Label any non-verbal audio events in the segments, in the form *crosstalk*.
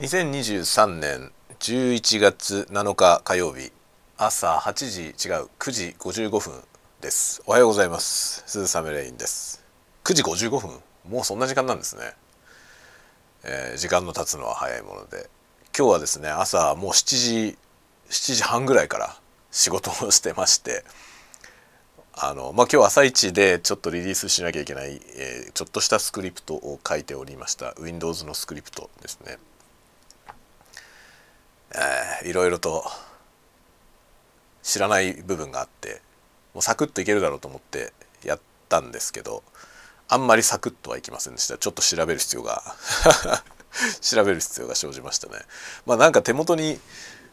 2023年11月7日火曜日。朝8時違う9時55分です。おはようございます。鈴雨レインです。9時55分？もうそんな時間なんですね、えー、時間の経つのは早いもので。今日はですね朝もう7時7時半ぐらいから仕事をしてましてあのまあ今日朝一でちょっとリリースしなきゃいけない、えー、ちょっとしたスクリプトを書いておりました。Windows のスクリプトですね。えー、いろいろと知らない部分があってもうサクッといけるだろうと思ってやったんですけどあんまりサクッとはいきませんでした。ちょっと調べる必要が *laughs* 調べる必要が生じましたね。まあなんか手元に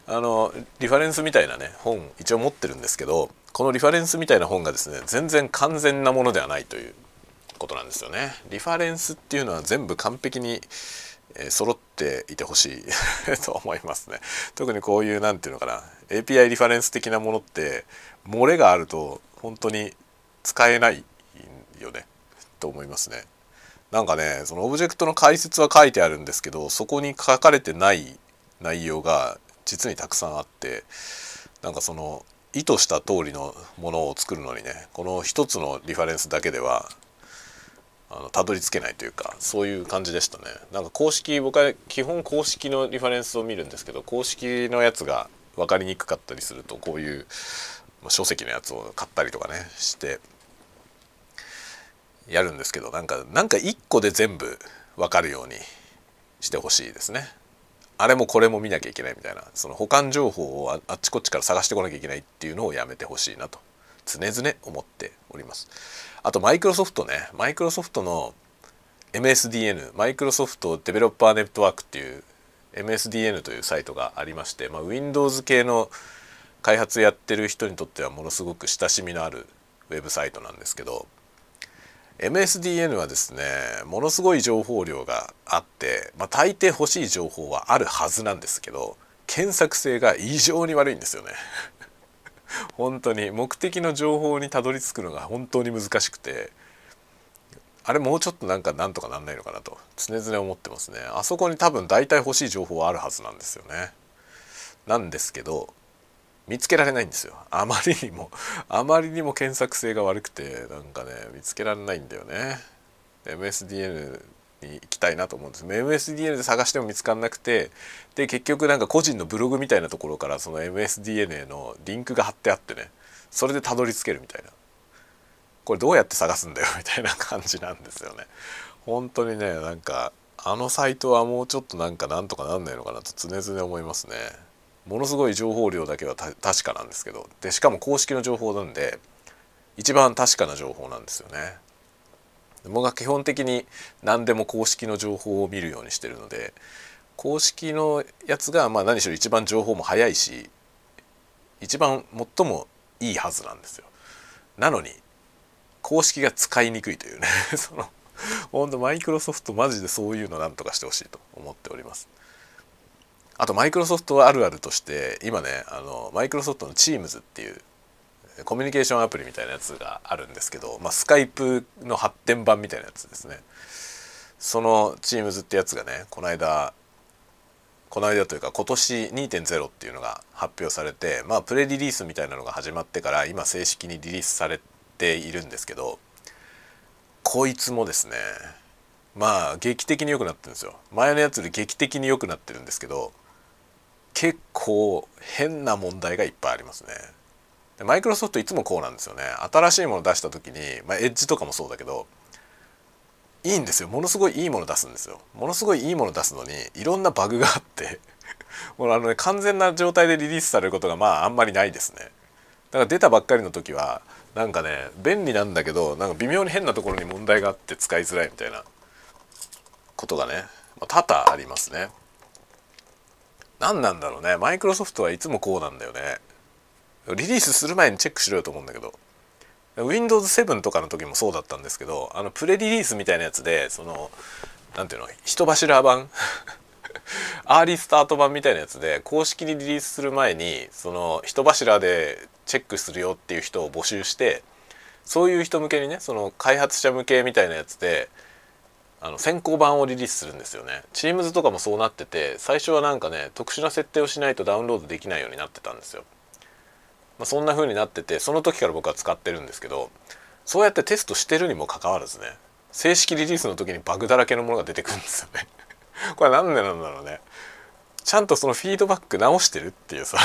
あのリファレンスみたいなね本一応持ってるんですけどこのリファレンスみたいな本がですね全然完全なものではないということなんですよね。リファレンスっていうのは全部完璧にえー、揃っていてほしい *laughs* と思いますね。特にこういう何て言うのかな API リファレンス的なものって漏れがあると本当に使えないよねと思いますね。なんかねそのオブジェクトの解説は書いてあるんですけどそこに書かれてない内容が実にたくさんあってなんかその意図した通りのものを作るのにねこの一つのリファレンスだけではあのたどり着けないというかそういう感じでしたねなんか公式僕は基本公式のリファレンスを見るんですけど公式のやつが分かりにくかったりするとこういう書籍のやつを買ったりとかねしてやるんですけどなんかなんか1個で全部分かるようにしてほしいですね。あれもこれも見なきゃいけないみたいなその保管情報をあっちこっちから探してこなきゃいけないっていうのをやめてほしいなと常々思っております。あとマイクロソフトねマイクロソフトの MSDN マイクロソフトデベロッパーネットワークっていう MSDN というサイトがありまして、まあ、Windows 系の開発やってる人にとってはものすごく親しみのあるウェブサイトなんですけど MSDN はですねものすごい情報量があって、まあ、大抵欲しい情報はあるはずなんですけど検索性が異常に悪いんですよね *laughs* 本当に目的の情報にたどり着くのが本当に難しくてあれもうちょっとなんかなんとかなんないのかなと常々思ってますね。あそこに多分大体欲しい情報はあるはずなんですよね。なんですけど見つけられないんですよ。あまりにも *laughs* あまりにも検索性が悪くてなんかね見つけられないんだよね。MSDN に行きたいなと思うんです。MSDN で探しても見つかんなくてで結局なんか個人のブログみたいなところからその MSDN へのリンクが貼ってあってねそれでたどり着けるみたいな。これどうやって探すんだよみたいな感じなんですよね。本当にねなんかあのサイトはもうちょっとなんかなんとかなんないのかなと常々思いますね。ものすごい情報量だけは確かなんですけど。でしかも公式の情報なんで一番確かな情報なんですよね。僕は基本的に何でも公式の情報を見るようにしてるので公式のやつがまあ何しろ一番情報も早いし一番最もいいはずなんですよ。なのに公式が使いにくいというね *laughs* その本当マイクロソフトマジでそういうのなんとかしてほしいと思っております。あとマイクロソフトはあるあるとして今ねあのマイクロソフトの Teams っていうコミュニケーションアプリみたいなやつがあるんですけど、まあ、スカイプの発展版みたいなやつですね。その Teams ってやつがねこの間この間というか今年2.0っていうのが発表されてまあプレリリースみたいなのが始まってから今正式にリリースされているんですけどこいつもですねまあ劇的に良くなってるんですよ。前のやつより劇的に良くなってるんですけど結構変な問題がいっぱいありますね。マイクロソフトいつもこうなんですよね。新しいもの出した時に、まあ、エッジとかもそうだけどいいんですよ。ものすごいいいもの出すんですよ。ものすごいいいもの出すのにいろんなバグがあって *laughs* もうあの、ね、完全な状態でリリースされることがまああんまりないですね。だから出たばっかりの時はなんかね便利なんだけどなんか微妙に変なところに問題があって使いづらいみたいなことがね、まあ、多々ありますね。何なんだろうね。マイクロソフトはいつもこうなんだよね。リリースする前にチェックしろよと思うんだけど。Windows7 とかの時もそうだったんですけどあのプレリリースみたいなやつでその何ていうの人柱版？*laughs* アーリースタート版みたいなやつで公式にリリースする前にその人柱でチェックするよっていう人を募集してそういう人向けにねその開発者向けみたいなやつであの先行版をリリースするんですよね。Teams とかもそうなってて最初はなんかね特殊な設定をしないとダウンロードできないようになってたんですよ、まあ、そんな風になっててその時から僕は使ってるんですけどそうやってテストしてるにもかかわらずね正式リリースの時にバグだらけのものが出てくるんですよね。*laughs* これなんでなんだろうね。ちゃんとそのフィードバック直してるっていうさ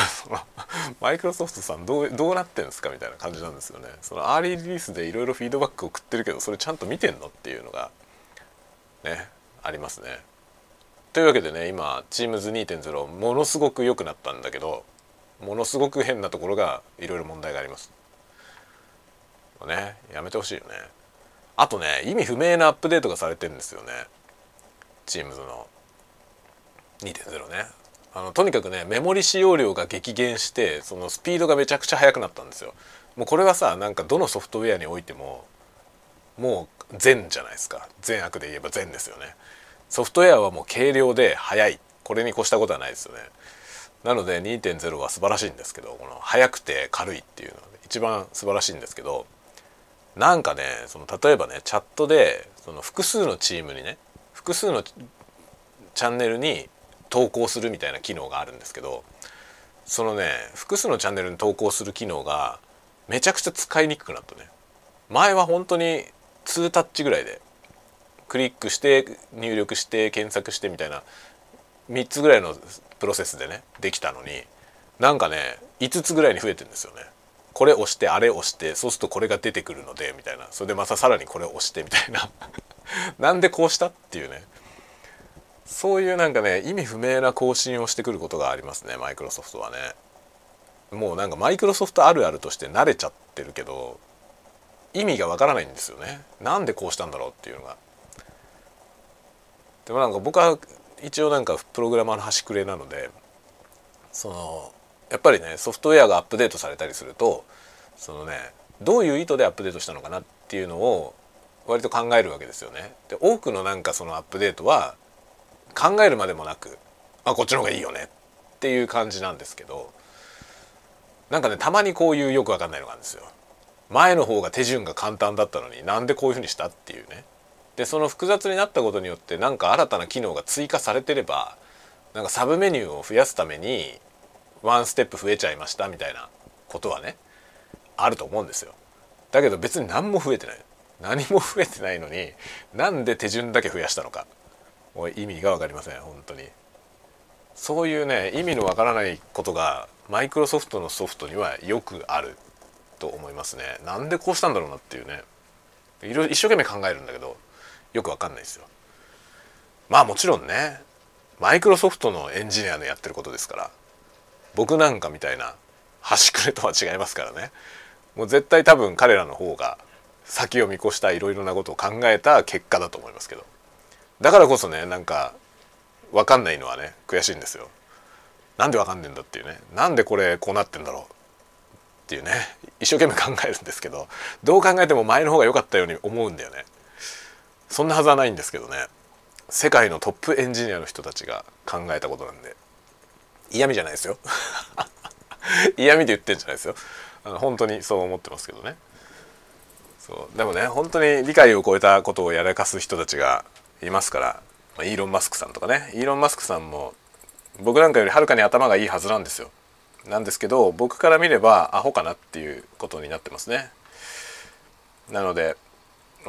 マイクロソフトさんどうどうなってんですかみたいな感じなんですよね。そのアーリーリリースでいろいろフィードバック送ってるけどそれちゃんと見てんのっていうのがねありますね。というわけでね今 Teams2.0 ものすごく良くなったんだけどものすごく変なところがいろいろ問題があります。ねやめてほしいよね。あとね意味不明なアップデートがされてるんですよね Teams の2.0ね。あのとにかくねメモリ使用量が激減してそのスピードがめちゃくちゃ速くなったんですよ。もうこれはさなんかどのソフトウェアにおいてももう善じゃないですか善悪で言えば善ですよねソフトウェアはもう軽量で速いこれに越したことはないですよねなので2.0は素晴らしいんですけどこの速くて軽いっていうのが一番素晴らしいんですけどなんかねその例えばねチャットでその複数のチームにね複数のチャンネルに投稿するみたいな機能があるんですけどそのね複数のチャンネルに投稿する機能がめちゃくちゃ使いにくくなったね。前は本当に2タッチぐらいでクリックして入力して検索してみたいな3つぐらいのプロセスでねできたのになんかね5つぐらいに増えてるんですよね。これ押してあれ押してそうするとこれが出てくるのでみたいな。それでまたさらにこれを押してみたいな。*laughs* なんでこうしたっていうね。そういうなんかね意味不明な更新をしてくることがありますねマイクロソフトはね。もうなんかマイクロソフトあるあるとして慣れちゃってるけど意味がわからないんですよね。なんでこうしたんだろうっていうのが。でもなんか僕は一応なんかプログラマーの端くれなのでそのやっぱりねソフトウェアがアップデートされたりするとそのねどういう意図でアップデートしたのかなっていうのを割と考えるわけですよね。で多くのなんかそのアップデートは考えるまでもなくあこっちの方がいいよねっていう感じなんですけどなんかねたまにこういうよくわかんないのがあるんですよ。前の方が手順が簡単だったのになんでこういうふうにしたっていうねでその複雑になったことによって何か新たな機能が追加されてればなんかサブメニューを増やすためにワンステップ増えちゃいましたみたいなことはねあると思うんですよ。だけど別に何も増えてない。何も増えてないのになんで手順だけ増やしたのか。意味が分かりません本当に。そういうね意味のわからないことがマイクロソフトのソフトにはよくあると思いますね。なんでこうしたんだろうなっていうね。一生懸命考えるんだけどよくわかんないですよ。まあもちろんねマイクロソフトのエンジニアのやってることですから僕なんかみたいな端くれとは違いますからね。もう絶対多分彼らの方が先を見越したいろいろなことを考えた結果だと思いますけど。だからこそねなんか分かんないのはね悔しいんですよ。なんで分かんねえんだっていうね。なんでこれこうなってんだろう。っていうね。一生懸命考えるんですけどどう考えても前の方が良かったように思うんだよね。そんなはずはないんですけどね。世界のトップエンジニアの人たちが考えたことなんで。嫌味じゃないですよ。*laughs* 嫌味で言ってんじゃないですよ。あの本当にそう思ってますけどね。そう。でもね本当に理解を超えたことをやらかす人たちがいますから、まあ、イーロン・マスクさんとかね。イーロン・マスクさんも僕なんかよりはるかに頭がいいはずなんですよ。なんですけど僕から見ればアホかなっていうことになってますね。なので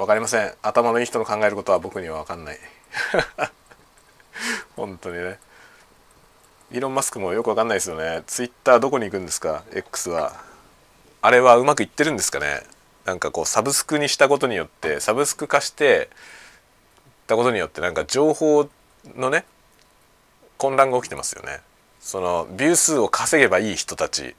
分かりません。頭のいい人の考えることは僕には分かんない。*laughs* 本当にね。イーロン・マスクもよく分かんないですよね。ツイッターどこに行くんですか？X は。あれはうまくいってるんですかね？なんかこうサブスクにしたことによってサブスク化してたことによってなんか情報のね混乱が起きてますよね。そのビュー数を稼げばいい人たち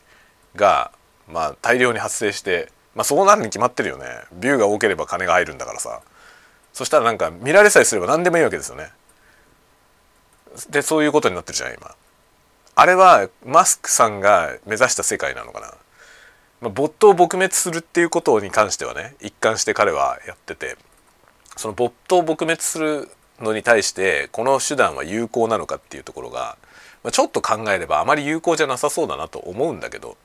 が、まあ、大量に発生して、まあ、そうなるに決まってるよね。ビューが多ければ金が入るんだからさ。そしたらなんか見られさえすれば何でもいいわけですよね。でそういうことになってるじゃん今。あれはマスクさんが目指した世界なのかな、まあ、ボットを撲滅するっていうことに関してはね一貫して彼はやってて。そのボットを撲滅するのに対してこの手段は有効なのかっていうところがまあ、ちょっと考えればあまり有効じゃなさそうだなと思うんだけど。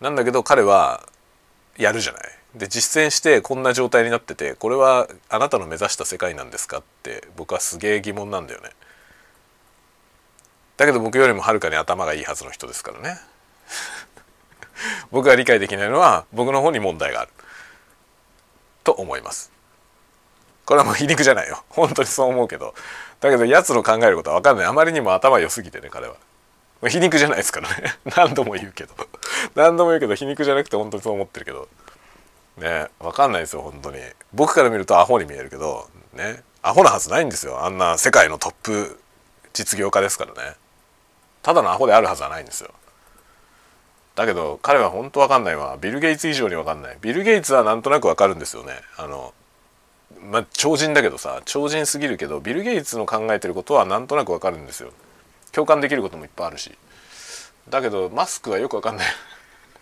なんだけど彼はやるじゃない。で実践してこんな状態になっててこれはあなたの目指した世界なんですかって僕はすげえ疑問なんだよね。だけど僕よりもはるかに頭がいいはずの人ですからね。*laughs* 僕が理解できないのは僕の方に問題がある。と思います。これはもう皮肉じゃないよ。本当にそう思うけど。だけどやつの考えることは分かんない。あまりにも頭良すぎてね彼は。皮肉じゃないですからね。*laughs* 何度も言うけど。何度も言うけど皮肉じゃなくて本当にそう思ってるけど。ね分かんないですよ本当に。僕から見るとアホに見えるけどねアホなはずないんですよ。あんな世界のトップ実業家ですからね。ただのアホであるはずはないんですよ。だけど彼は本当わかんないわ。ビル・ゲイツ以上にわかんない。ビル・ゲイツはなんとなくわかるんですよね。あのまあ超人だけどさ超人すぎるけどビル・ゲイツの考えてることはなんとなくわかるんですよ。共感できることもいっぱいあるし。だけどマスクはよくわかんない。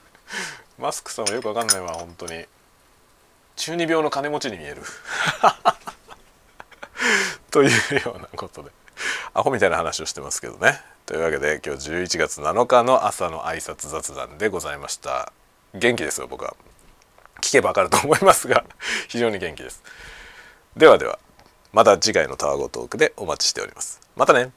*laughs* マスクさんはよくわかんないわ本当に。中二病の金持ちに見える。*laughs* というようなことで。アホみたいな話をしてますけどね。というわけで今日11月7日の朝の挨拶雑談でございました。元気ですよ僕は。聞けばわかると思いますが *laughs* 非常に元気です。ではではまた次回のタワゴトークでお待ちしております。またね。